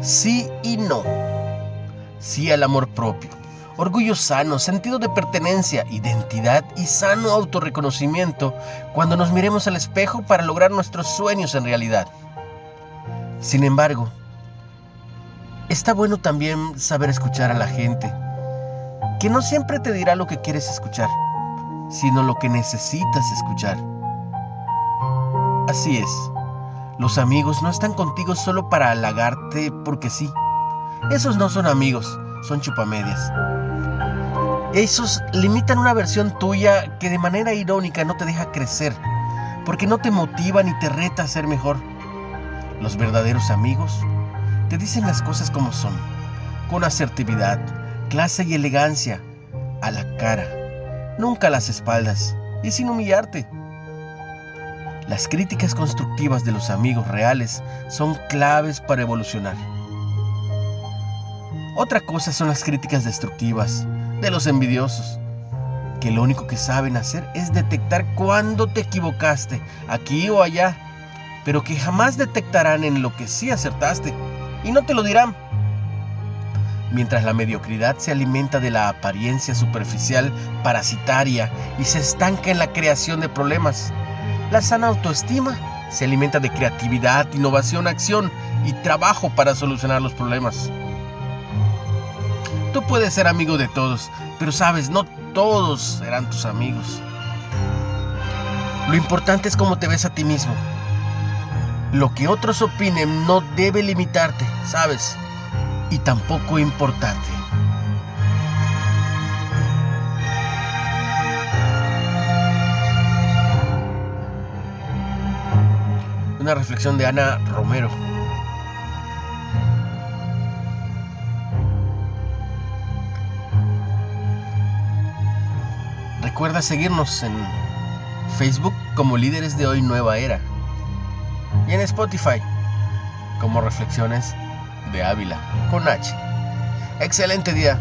Sí y no. Sí al amor propio. Orgullo sano, sentido de pertenencia, identidad y sano autorreconocimiento cuando nos miremos al espejo para lograr nuestros sueños en realidad. Sin embargo, está bueno también saber escuchar a la gente, que no siempre te dirá lo que quieres escuchar, sino lo que necesitas escuchar. Así es. Los amigos no están contigo solo para halagarte porque sí. Esos no son amigos, son chupamedias. Esos limitan una versión tuya que de manera irónica no te deja crecer, porque no te motiva ni te reta a ser mejor. Los verdaderos amigos te dicen las cosas como son, con asertividad, clase y elegancia, a la cara, nunca a las espaldas y sin humillarte. Las críticas constructivas de los amigos reales son claves para evolucionar. Otra cosa son las críticas destructivas de los envidiosos, que lo único que saben hacer es detectar cuándo te equivocaste, aquí o allá, pero que jamás detectarán en lo que sí acertaste y no te lo dirán. Mientras la mediocridad se alimenta de la apariencia superficial parasitaria y se estanca en la creación de problemas, la sana autoestima se alimenta de creatividad, innovación, acción y trabajo para solucionar los problemas. Tú puedes ser amigo de todos, pero sabes, no todos serán tus amigos. Lo importante es cómo te ves a ti mismo. Lo que otros opinen no debe limitarte, ¿sabes? Y tampoco importarte. Una reflexión de Ana Romero. Recuerda seguirnos en Facebook como líderes de hoy nueva era y en Spotify como reflexiones de Ávila con H. Excelente día.